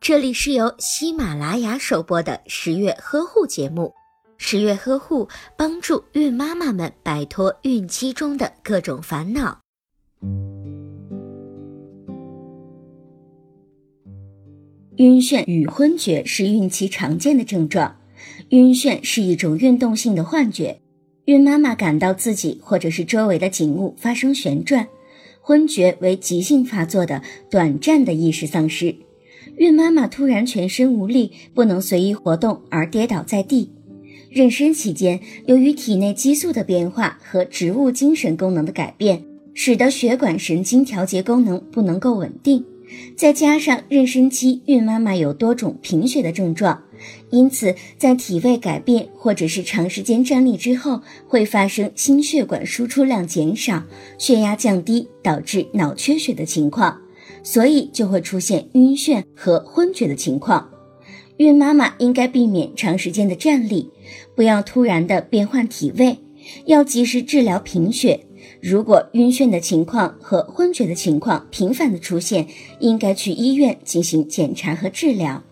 这里是由喜马拉雅首播的十月呵护节目。十月呵护帮助孕妈妈们摆脱孕期中的各种烦恼。晕眩与昏厥是孕期常见的症状。晕眩是一种运动性的幻觉，孕妈妈感到自己或者是周围的景物发生旋转。昏厥为急性发作的短暂的意识丧失，孕妈妈突然全身无力，不能随意活动而跌倒在地。妊娠期间，由于体内激素的变化和植物精神功能的改变，使得血管神经调节功能不能够稳定。再加上妊娠期孕妈妈有多种贫血的症状，因此在体位改变或者是长时间站立之后，会发生心血管输出量减少、血压降低，导致脑缺血的情况，所以就会出现晕眩和昏厥的情况。孕妈妈应该避免长时间的站立，不要突然的变换体位，要及时治疗贫血。如果晕眩的情况和昏厥的情况频繁的出现，应该去医院进行检查和治疗。